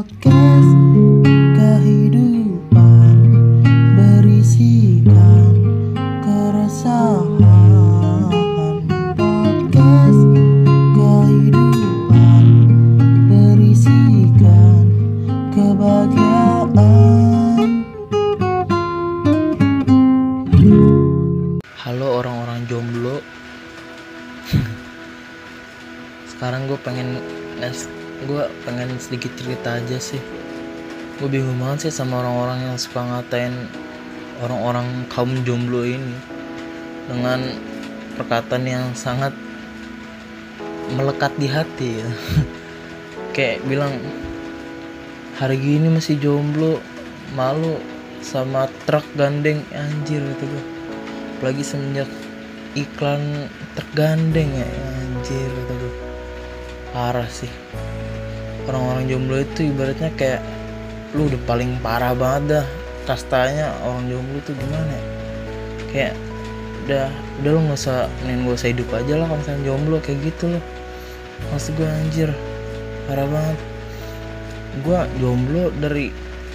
Podcast sedikit cerita aja sih. Gue bingung banget sih sama orang-orang yang suka ngatain orang-orang kaum jomblo ini dengan perkataan yang sangat melekat di hati. Ya. kayak bilang hari gini masih jomblo malu sama truk gandeng anjir gitu gue apalagi semenjak iklan tergandeng ya anjir gitu gue parah sih orang-orang jomblo itu ibaratnya kayak lu udah paling parah banget dah kastanya orang jomblo tuh gimana ya? Kayak udah udah lu nggak usah nih gak usah hidup aja lah kalau misalnya jomblo kayak gitu loh. Maksud gue anjir parah banget. Gue jomblo dari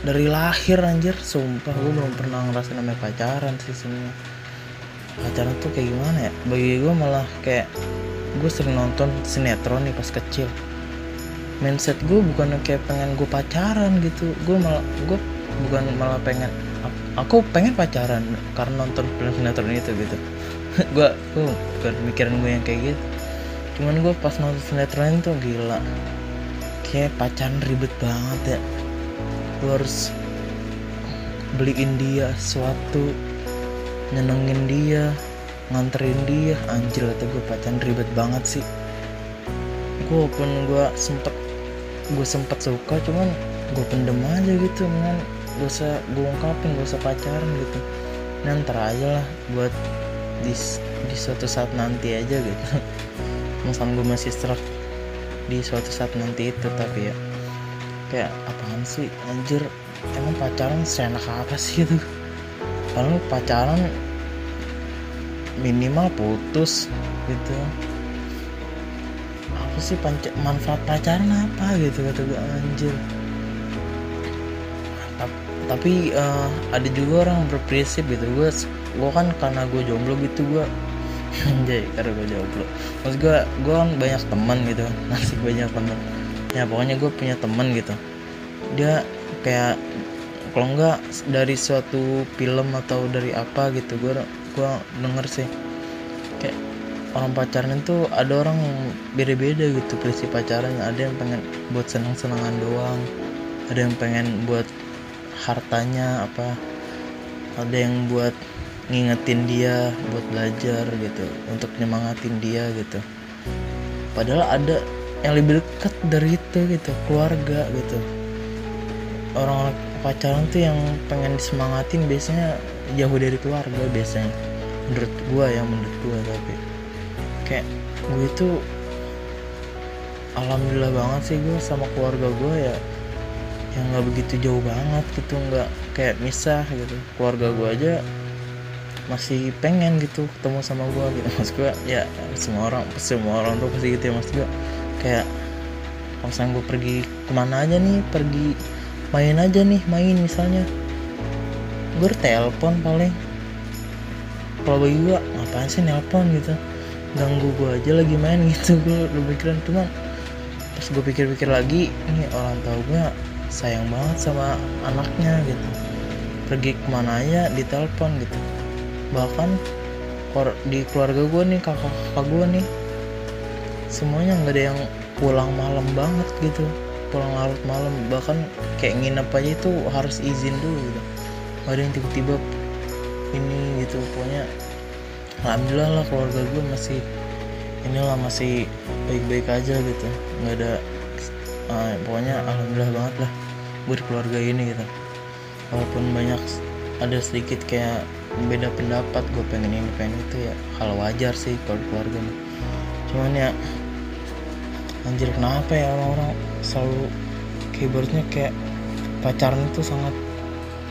dari lahir anjir sumpah. Gue belum pernah ngerasa namanya pacaran sih sebenarnya. Pacaran tuh kayak gimana ya? Bagi gue malah kayak gue sering nonton sinetron nih pas kecil mindset gue bukan kayak pengen gue pacaran gitu. Gue malah gue bukan malah pengen aku pengen pacaran karena nonton film sinetron itu gitu. Gue gue bukan mikirin gue yang kayak gitu. Cuman gue pas nonton sinetron itu gila. Kayak pacaran ribet banget ya. Gue harus beliin dia sesuatu nyenengin dia nganterin dia. Anjir kata gue pacaran ribet banget sih. Gue pun gue sempet gue sempet suka cuman gue pendem aja gitu kan gak usah gue ungkapin gak usah pacaran gitu. Nanti aja lah buat di, di suatu saat nanti aja gitu. Misalnya gue masih serak di suatu saat nanti itu tapi ya kayak apaan sih? Anjir emang pacaran seenak apa sih itu? Kalau pacaran minimal putus gitu apa sih panca, manfaat pacaran apa gitu kata gue anjir. Tapi uh, ada juga orang berprinsip gitu gue gue kan karena gue jomblo gitu gue anjay karena gue jomblo. Maksud gue gue kan banyak teman gitu masih banyak teman. Ya pokoknya gue punya teman gitu. Dia kayak kalau enggak dari suatu film atau dari apa gitu gue gue denger sih orang pacaran itu ada orang beda-beda gitu prinsip pacarannya ada yang pengen buat senang-senangan doang ada yang pengen buat hartanya apa ada yang buat ngingetin dia buat belajar gitu untuk nyemangatin dia gitu. Padahal ada yang lebih dekat dari itu gitu keluarga gitu. Orang-orang pacaran tuh yang pengen disemangatin biasanya jauh dari keluarga biasanya menurut gua ya menurut gua tapi kayak gue itu alhamdulillah banget sih gue sama keluarga gue ya yang nggak begitu jauh banget gitu nggak kayak misah gitu. Keluarga gue aja masih pengen gitu ketemu sama gue gitu. Mas gue ya semua orang semua orang tuh pasti gitu ya. Mas gue kayak kalau misalnya gue pergi ke mana aja nih pergi main aja nih main misalnya. Gue telepon paling. Kalau bagi gue ngapain sih nelpon? gitu ganggu gue aja lagi main gitu. Gue udah pikiran cuman pas gue pikir-pikir lagi ini orang tahu gue sayang banget sama anaknya gitu. Pergi ke mana aja ditelepon gitu. Bahkan di keluarga gue nih kakak kakak gue nih semuanya nggak ada yang pulang malam banget gitu. Pulang larut malam bahkan kayak nginep aja itu harus izin dulu gitu. Gak ada yang tiba-tiba ini gitu pokoknya alhamdulillah lah keluarga gue masih inilah masih baik-baik aja gitu. Nggak ada uh, pokoknya alhamdulillah banget lah buat keluarga ini gitu. Walaupun banyak ada sedikit kayak beda pendapat gue pengen ini pengen itu ya hal wajar sih kalau keluarga nih cuman ya anjir kenapa ya orang-orang selalu keyboardnya kayak pacaran itu sangat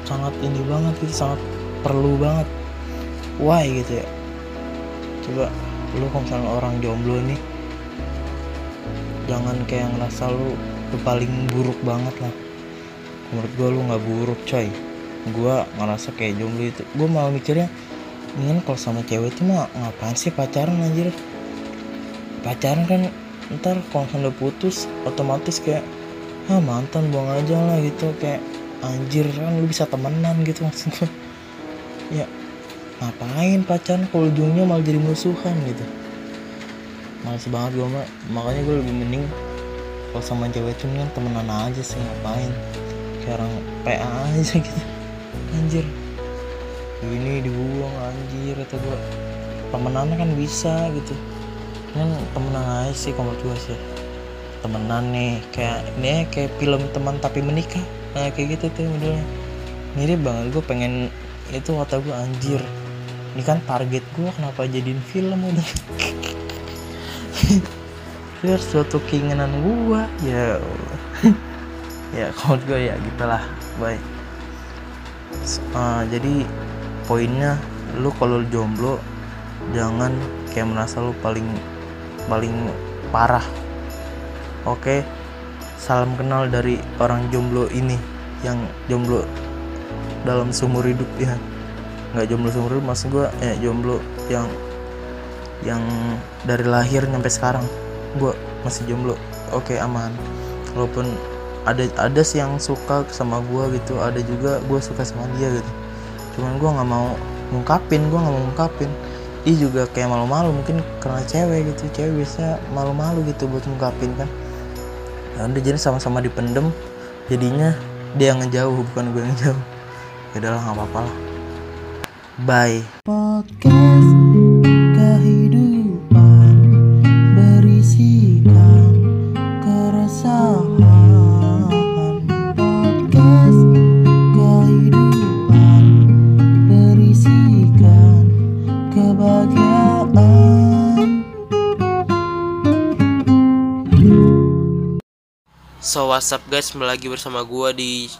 sangat ini banget gitu sangat perlu banget. Why gitu ya coba lu kalau misalnya orang jomblo nih jangan kayak ngerasa lu, lu paling buruk banget lah. Menurut gue lu nggak buruk coy. Gue ngerasa kayak jomblo itu. Gue malah mikirnya ingin kalau sama cewek itu mah ngapain sih pacaran anjir? Pacaran kan ntar kalau udah putus otomatis kayak ah mantan buang aja lah gitu. Kayak anjir kan lu bisa temenan gitu maksud gue ya ngapain pacaran kalau ujungnya malah jadi musuhan gitu? Males banget gue mah makanya gue lebih mending kalau sama cewek itu kan temenan aja sih ngapain? Kayak orang PA aja gitu. Anjir. Ini dibuang anjir kata gue temenan kan bisa gitu. Kan temenan aja sih kalau gue sih. Temenan nih kayak ini kayak film teman tapi menikah. Nah kayak gitu tuh modelnya. Mirip banget gue pengen itu kata gue anjir ini kan target gue kenapa jadiin film udah? Itu suatu keinginan gue ya. Ya kalau gue ya gitulah baik uh, jadi poinnya lu kalau jomblo jangan kayak merasa lu paling paling parah. Oke? Salam kenal dari orang jomblo ini yang jomblo dalam seumur hidup ya nggak jomblo seumur hidup maksud gue ya jomblo yang yang dari lahir sampai sekarang gue masih jomblo oke aman. Walaupun ada ada sih yang suka sama gue gitu ada juga gue suka sama dia gitu. Cuman gue nggak mau ngungkapin gue nggak mau ngungkapin. Dia juga kayak malu-malu mungkin karena cewek gitu cewek biasa malu-malu gitu buat ngungkapin kan. Ya udah jadi sama-sama dipendem jadinya dia yang ngejauh bukan gue yang ngejauh. Ya udahlah nggak apa-apa lah bye. Podcast kehidupan berisikan keresahan. Podcast kehidupan berisikan kebahagiaan. So what's up guys, kembali lagi bersama gua di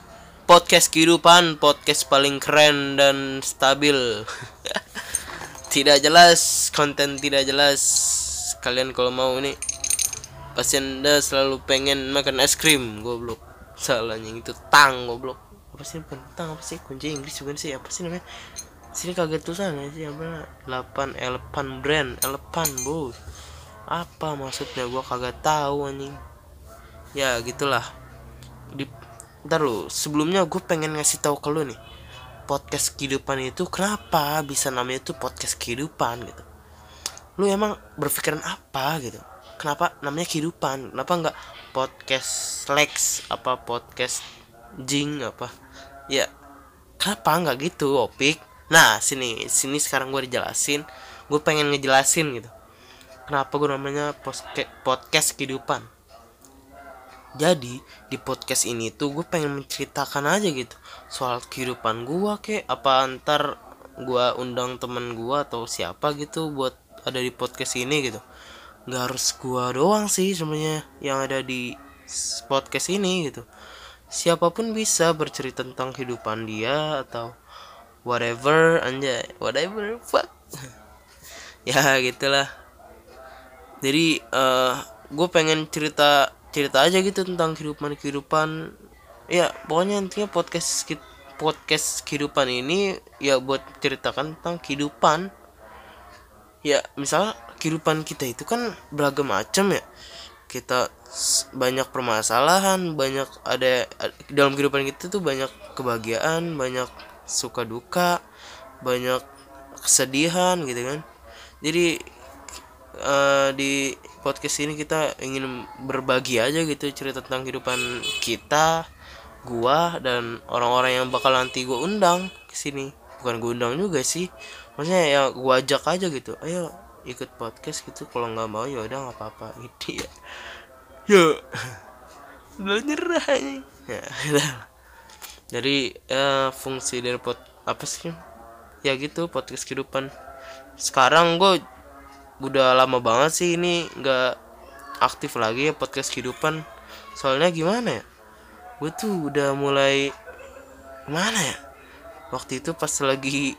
podcast kehidupan, podcast paling keren dan stabil. tidak jelas, konten tidak jelas. Kalian kalau mau ini pasti anda selalu pengen makan es krim, goblok. Salahnya itu tang, goblok. Apa sih bukan apa sih kunci Inggris bukan sih? Apa sih namanya? Sini kaget tulisan sih apa? 8 elephant brand, elephant, bos. Apa maksudnya gua kagak tahu anjing ya gitulah di ntar lu sebelumnya gue pengen ngasih tahu ke lu nih podcast kehidupan itu kenapa bisa namanya itu podcast kehidupan gitu. Lu emang berpikiran apa gitu? Kenapa namanya kehidupan? Kenapa nggak podcast Lex apa podcast Jing apa? Ya kenapa nggak gitu opik? Nah sini sini sekarang gue dijelasin. Gue pengen ngejelasin gitu. Kenapa gue namanya podcast podcast kehidupan jadi di podcast ini tuh gue pengen menceritakan aja gitu. Soal kehidupan gue kek apa antar gue undang temen gue atau siapa gitu buat ada di podcast ini gitu. Nggak harus gue doang sih sebenarnya yang ada di podcast ini gitu. Siapa pun bisa bercerita tentang kehidupan dia atau whatever anjay whatever fuck. Ya gitulah. Jadi uh, gue pengen cerita cerita aja gitu tentang kehidupan kehidupan. Ya pokoknya intinya podcast podcast kehidupan ini ya buat ceritakan tentang kehidupan. Ya misalnya kehidupan kita itu kan beragam macam ya. Kita banyak permasalahan banyak ada dalam kehidupan kita tuh banyak kebahagiaan banyak suka duka banyak kesedihan gitu kan. Jadi uh, di podcast ini kita ingin berbagi aja gitu cerita tentang kehidupan kita gua dan orang-orang yang bakal nanti gua undang ke sini. Bukan gua undang juga sih. Maksudnya ya gua ajak aja gitu. Ayo ikut podcast gitu. Kalau nggak mau ya udah nggak apa-apa. Gitu ya. Ya udah nyerah ya jadi ya fungsi dari pot apa sih? Ya gitu podcast kehidupan. Sekarang gue udah lama banget sih ini nggak aktif lagi ya podcast kehidupan. Soalnya gimana ya? Gue tuh udah mulai mana ya? Waktu itu pas lagi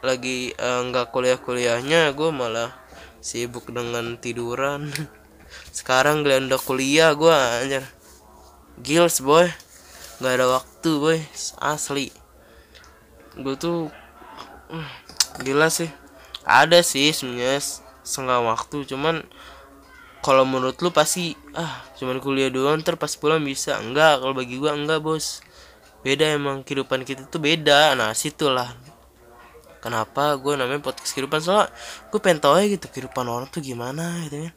lagi nggak uh, kuliah kuliahnya gue malah sibuk dengan tiduran. Sekarang gue udah kuliah gue anjir. Gils boy. Nggak ada waktu boy. Asli. Gue tuh gila sih. Ada sih sebenarnya setengah waktu cuman kalau menurut lu pasti ah cuman kuliah doang ntar pas pulang bisa. Enggak kalau bagi gua enggak bos. Beda emang kehidupan kita tuh beda. Nah situlah kenapa gue namanya podcast kehidupan? Soalnya gue pengen tahu aja gitu kehidupan orang tuh gimana gitu kan.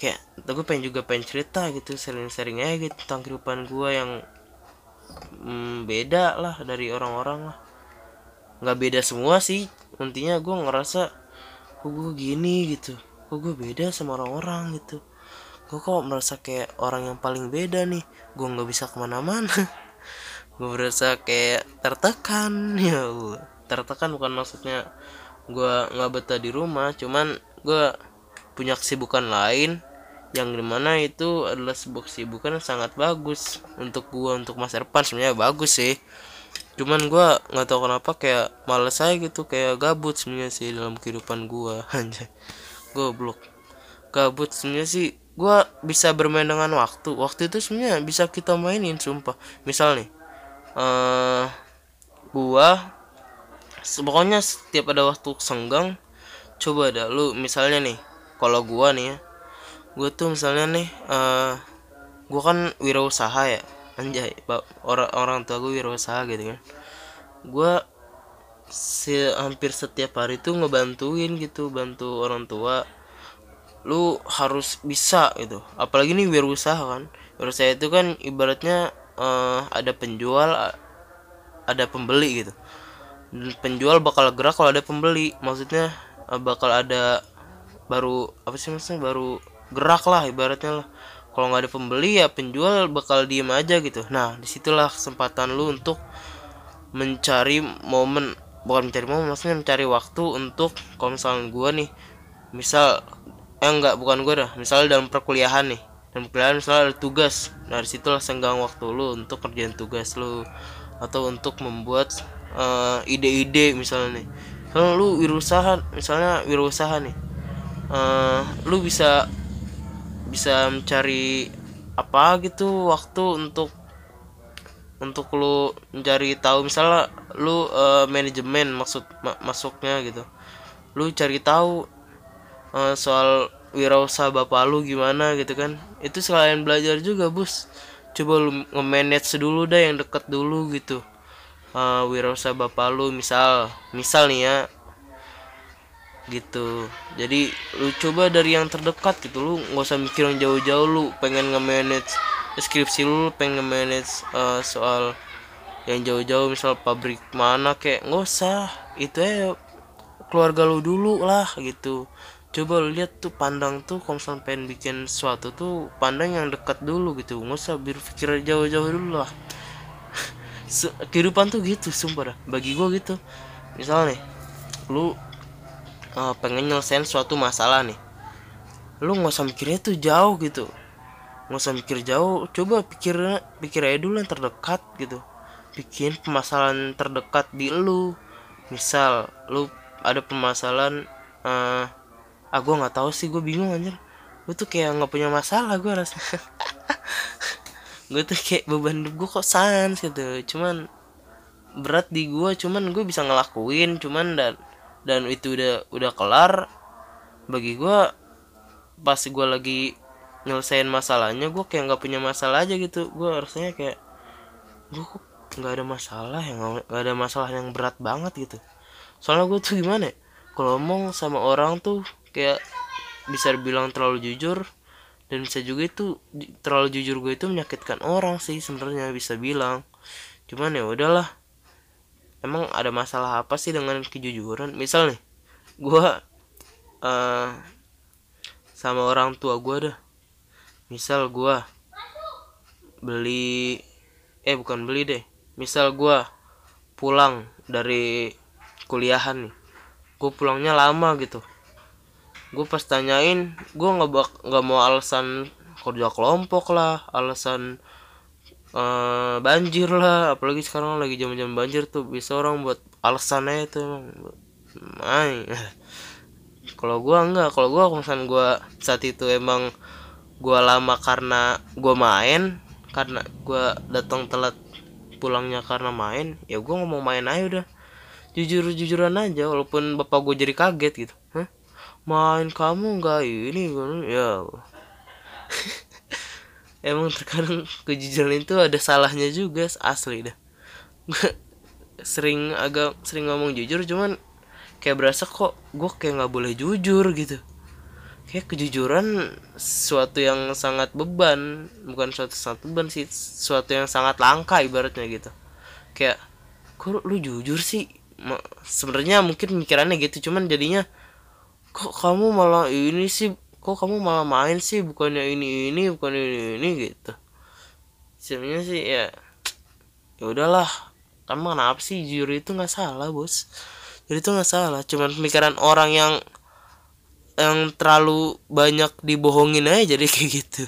Kayak gue pengen juga pengen cerita gitu sering-sering aja gitu tentang kehidupan gue yang hmm, beda lah dari orang-orang lah. Nggak beda semua sih. Intinya gue ngerasa kok gue gini gitu? Kok gue beda sama orang-orang gitu? Gue kok merasa kayak orang yang paling beda nih? Gue nggak bisa ke mana-mana. Gue merasa kayak tertekan ya Allah. Tertekan bukan maksudnya gue nggak betah di rumah cuman gue punya kesibukan lain yang di mana itu adalah sebuah kesibukan yang sangat bagus untuk gue untuk masa depan. Sebenarnya bagus sih cuman gue nggak tahu kenapa kayak males aja gitu kayak gabut sebenarnya sih dalam kehidupan gue anjay goblok. Gabut sebenarnya sih gue bisa bermain dengan waktu. Waktu itu sebenarnya bisa kita mainin sumpah. Misal nih uh, gua pokoknya setiap ada waktu senggang coba dah lu misalnya nih kalau gua nih ya gua tuh misalnya nih uh, gua kan wirausaha ya anjay orang orang tua gue wirausaha gitu kan. Gua se hampir setiap hari tuh ngebantuin gitu bantu orang tua. Lu harus bisa gitu. Apalagi nih wirausaha kan. Wirausaha itu kan ibaratnya uh, ada penjual ada pembeli gitu. Penjual bakal gerak kalau ada pembeli. Maksudnya uh, bakal ada baru apa sih maksudnya? Baru gerak lah ibaratnya lah kalau nggak ada pembeli ya penjual bakal diem aja gitu. Nah di situlah kesempatan lu untuk mencari momen bukan mencari momen maksudnya mencari waktu untuk kalau misalnya gue nih misal eh enggak bukan gue dah misal dalam perkuliahan nih. Dan perkuliahan misalnya ada tugas nah di situlah senggang waktu lu untuk kerjaan tugas lu atau untuk membuat uh, ide-ide misalnya nih. Kalau lu wirausaha misalnya wirausaha nih uh, lu bisa bisa mencari apa gitu waktu untuk untuk lu mencari tahu. Misalnya lu uh, manajemen maksud ma masuknya gitu. Lu cari tahu uh, soal wirausaha bapak lu gimana gitu kan. Itu selain belajar juga bos coba lu nge-manage dulu dah yang deket dulu gitu. Uh, wirausaha bapak lu. Misal misal nih ya gitu. Jadi lu coba dari yang terdekat gitu lu nggak usah mikir yang jauh-jauh lu pengen nge-manage skripsi lu pengen nge-manage uh, soal yang jauh-jauh misal pabrik mana kayak nggak usah. Itu ya keluarga lu dulu lah gitu. Coba lu lihat tuh pandang tuh kalau misalnya pengen bikin sesuatu tuh pandang yang dekat dulu gitu. Nggak usah berpikir jauh-jauh dulu lah. Kehidupan tuh gitu sumpah dah. Bagi gua gitu. Misalnya lu uh, pengen nyelesain suatu masalah nih lu nggak usah mikirnya tuh jauh gitu. Nggak usah mikir jauh coba pikir pikir aja dulu yang terdekat gitu. Bikin permasalahan terdekat di lu. Misal lu ada permasalahan uh, ah gue nggak tahu sih gue bingung anjir. Gue tuh kayak nggak punya masalah gue rasa gue tuh kayak beban gue kok sans gitu. Cuman berat di gue cuman gue bisa ngelakuin cuman dan dan itu udah udah kelar bagi gue pas gue lagi nyelesain masalahnya gue kayak nggak punya masalah aja gitu gue rasanya kayak gue kok nggak ada masalah yang nggak ada masalah yang berat banget gitu soalnya gue tuh gimana ya? kalau ngomong sama orang tuh kayak bisa bilang terlalu jujur dan bisa juga itu terlalu jujur gue itu menyakitkan orang sih sebenarnya bisa bilang cuman ya udahlah emang ada masalah apa sih dengan kejujuran? Misal nih gue uh, sama orang tua gue dah misal gue beli eh bukan beli deh. Misal gue pulang dari kuliahan nih. Gue pulangnya lama gitu. Gue pas tanyain gue nggak nggak mau alasan kerja kelompok lah alasan uh, banjir lah apalagi sekarang lagi jam jam banjir tuh bisa orang buat alasannya itu main. Kalau gue enggak kalau gue misalnya gue saat itu emang gue lama karena gue main karena gue datang telat pulangnya karena main ya nggak mau main aja udah. Jujur jujuran aja walaupun bapak gue jadi kaget gitu. Hah? main kamu nggak ini gua- ya emang terkadang kejujuran itu ada salahnya juga asli dah. Gue sering agak sering ngomong jujur cuman kayak berasa kok gue kayak nggak boleh jujur gitu. Kayak kejujuran suatu yang sangat beban bukan suatu sangat beban sih suatu yang sangat langka ibaratnya gitu. Kayak kok lu jujur sih? Sebenarnya mungkin pikirannya gitu cuman jadinya kok kamu malah ini sih kok kamu malah main sih? Bukannya ini ini bukan ini ini gitu. Sebenarnya sih ya ya udahlah. Kamu kenapa sih? Jujur itu nggak salah bos. Jadi itu nggak salah. Cuman pemikiran orang yang yang terlalu banyak dibohongin aja jadi kayak gitu.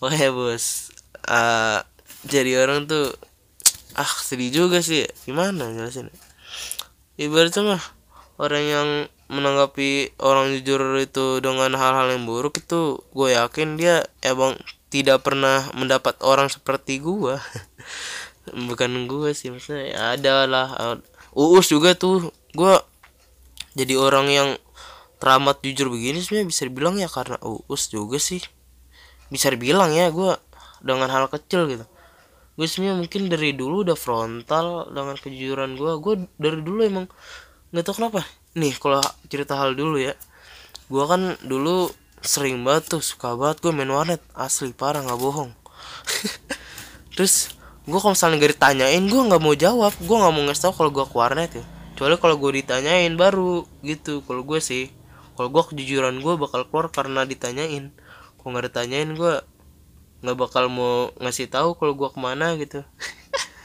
Makanya bos eh, Jadi orang tuh Ah sedih juga sih. Gimana jelasin Ibaratnya mah Orang yang menanggapi orang jujur itu dengan hal-hal yang buruk itu gue yakin dia emang tidak pernah mendapat orang seperti gue bukan gue sih maksudnya ya ada lah uus juga tuh gue jadi orang yang teramat jujur begini sebenarnya bisa dibilang ya karena uus juga sih. Bisa dibilang ya gue dengan hal kecil gitu. Gue sebenarnya mungkin dari dulu udah frontal dengan kejujuran gue gue dari dulu emang nggak tahu kenapa nih kalau cerita hal dulu ya. Gue kan dulu sering banget tuh suka banget gue main warnet. Asli parah nggak bohong. Terus gue kalau misalnya gak ditanyain gue nggak mau jawab. Gue nggak mau ngasih tau kalau gue ke warnet ya. Kecuali kalau gue ditanyain baru gitu. Kalau gue sih kalau gue kejujuran gue bakal keluar karena ditanyain. Kalau nggak ditanyain gue nggak bakal mau ngasih tahu kalau gue ke mana gitu.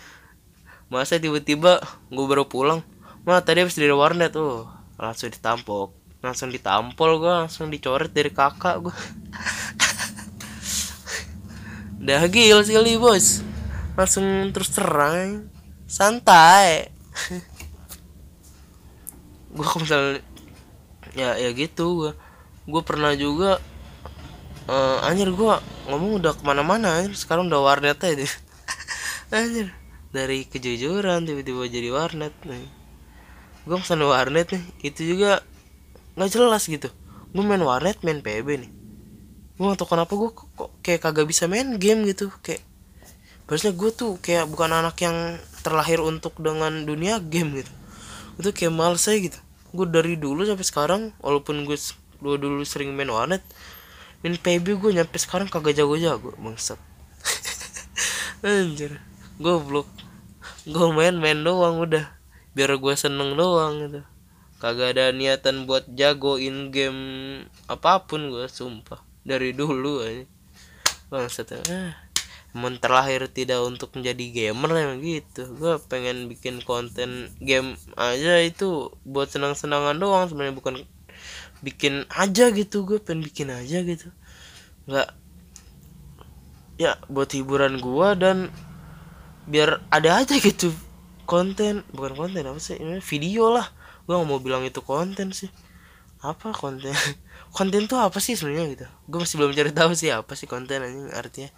Masa tiba-tiba gue baru pulang? Mah tadi habis dari warnet tuh langsung ditampok langsung ditampol gue langsung dicoret dari kakak gue udah gil sekali bos. Langsung terus terang santai. Gue kalau misalnya ya ya gitu gue gue pernah juga eh anjir gue ngomong udah ke mana-mana anjir. Sekarang udah warnet aja. Anjir dari kejujuran tiba-tiba jadi warnet nih gue pesan warnet nih itu juga nggak jelas gitu. Gue main warnet main PB nih. Gue gak tau kenapa gue kok kayak kagak bisa main game gitu kayak Harusnya gue tuh kayak bukan anak yang terlahir untuk dengan dunia game gitu. Itu kayak males aja gitu. Gue dari dulu sampai sekarang walaupun gue dulu dulu sering main warnet main PB gue nyampe sekarang kagak jago-jago bangsat. Anjir goblok. Gue main main doang udah biar gue seneng doang gitu. Kagak ada niatan buat jago in game apa pun gue sumpah. Dari dulu aja. Bangsat ah emang terlahir tidak untuk menjadi gamer emang gitu. Gue pengen bikin konten game aja itu buat senang-senangan doang sebenarnya bukan bikin aja gitu. Gue pengen bikin aja gitu. Nggak. Ya buat hiburan gua dan biar ada aja gitu konten bukan konten apa sih? Ini video lah. Gua nggak mau bilang itu konten sih. Apa konten? Konten tuh apa sih sebenarnya gitu? Gue masih belum cari tahu sih apa sih konten ini artinya.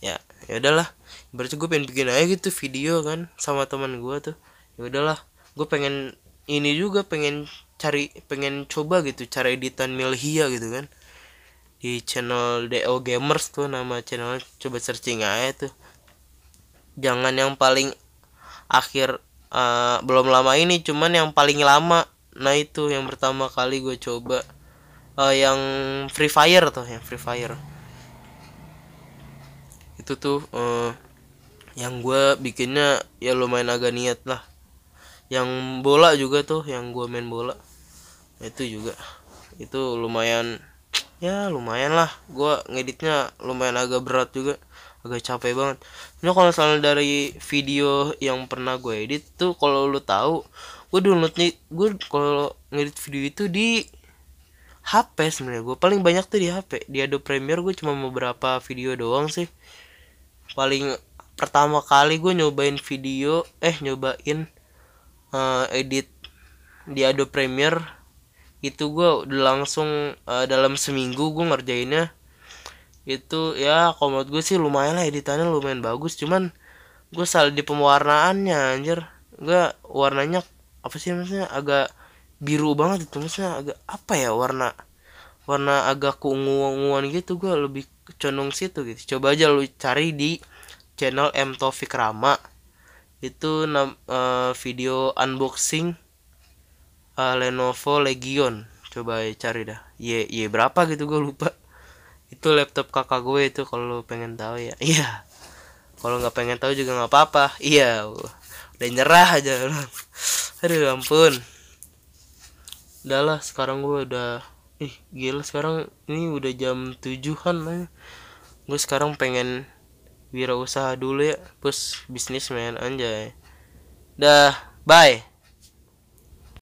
Ya ya udahlah. Berarti gue pengen bikin aja gitu video kan sama teman gua tuh. Ya udahlah. Gue pengen ini juga pengen cari pengen coba gitu cara editan Milhia gitu kan. Di channel DO Gamers tuh nama channel coba searching aja tuh. Jangan yang paling akhir eh, belum lama ini cuman yang paling lama. Nah itu yang pertama kali gue coba Eh, yang Free Fire tuh yang Free Fire. Itu tuh eh, yang gue bikinnya ya lumayan agak niat lah. Yang bola juga tuh yang gue main bola. Itu juga. Itu lumayan ya lumayan lah. Gua ngeditnya lumayan agak berat juga agak capek banget. Cuma kalau misalnya dari video yang pernah gue edit tuh kalau lu tahu gue downloadnya gue kalau ngedit video itu di HP sebenarnya. Gue paling banyak tuh di HP di Adobe Premiere gue cuma beberapa video doang sih. Paling pertama kali gue nyobain video eh nyobain eh, edit di Adobe Premiere itu gue udah langsung eh, dalam seminggu gue ngerjainnya itu ya kalau menurut gue sih lumayan lah editannya lumayan bagus. Cuman gue salah di pewarnaannya anjir. Gue warnanya apa sih maksudnya agak biru banget itu. Maksudnya agak apa ya warna warna agak keungu-unguan gitu. Gue lebih condong situ gitu. Coba aja lu cari di channel M Taufik Rama. Itu nam, eh, video unboxing eh, Lenovo Legion. Coba cari dah. Y y berapa gitu gue lupa itu laptop kakak gue itu kalau pengen tahu ya. Iya. Kalau nggak pengen tahu juga nggak apa-apa. Iya udah nyerah aja aduh ampun. Udah lah sekarang gue udah ih gila sekarang ini udah jam tujuhan lah gue sekarang pengen wirausaha dulu ya. Bos bisnismen anjay. Dah bye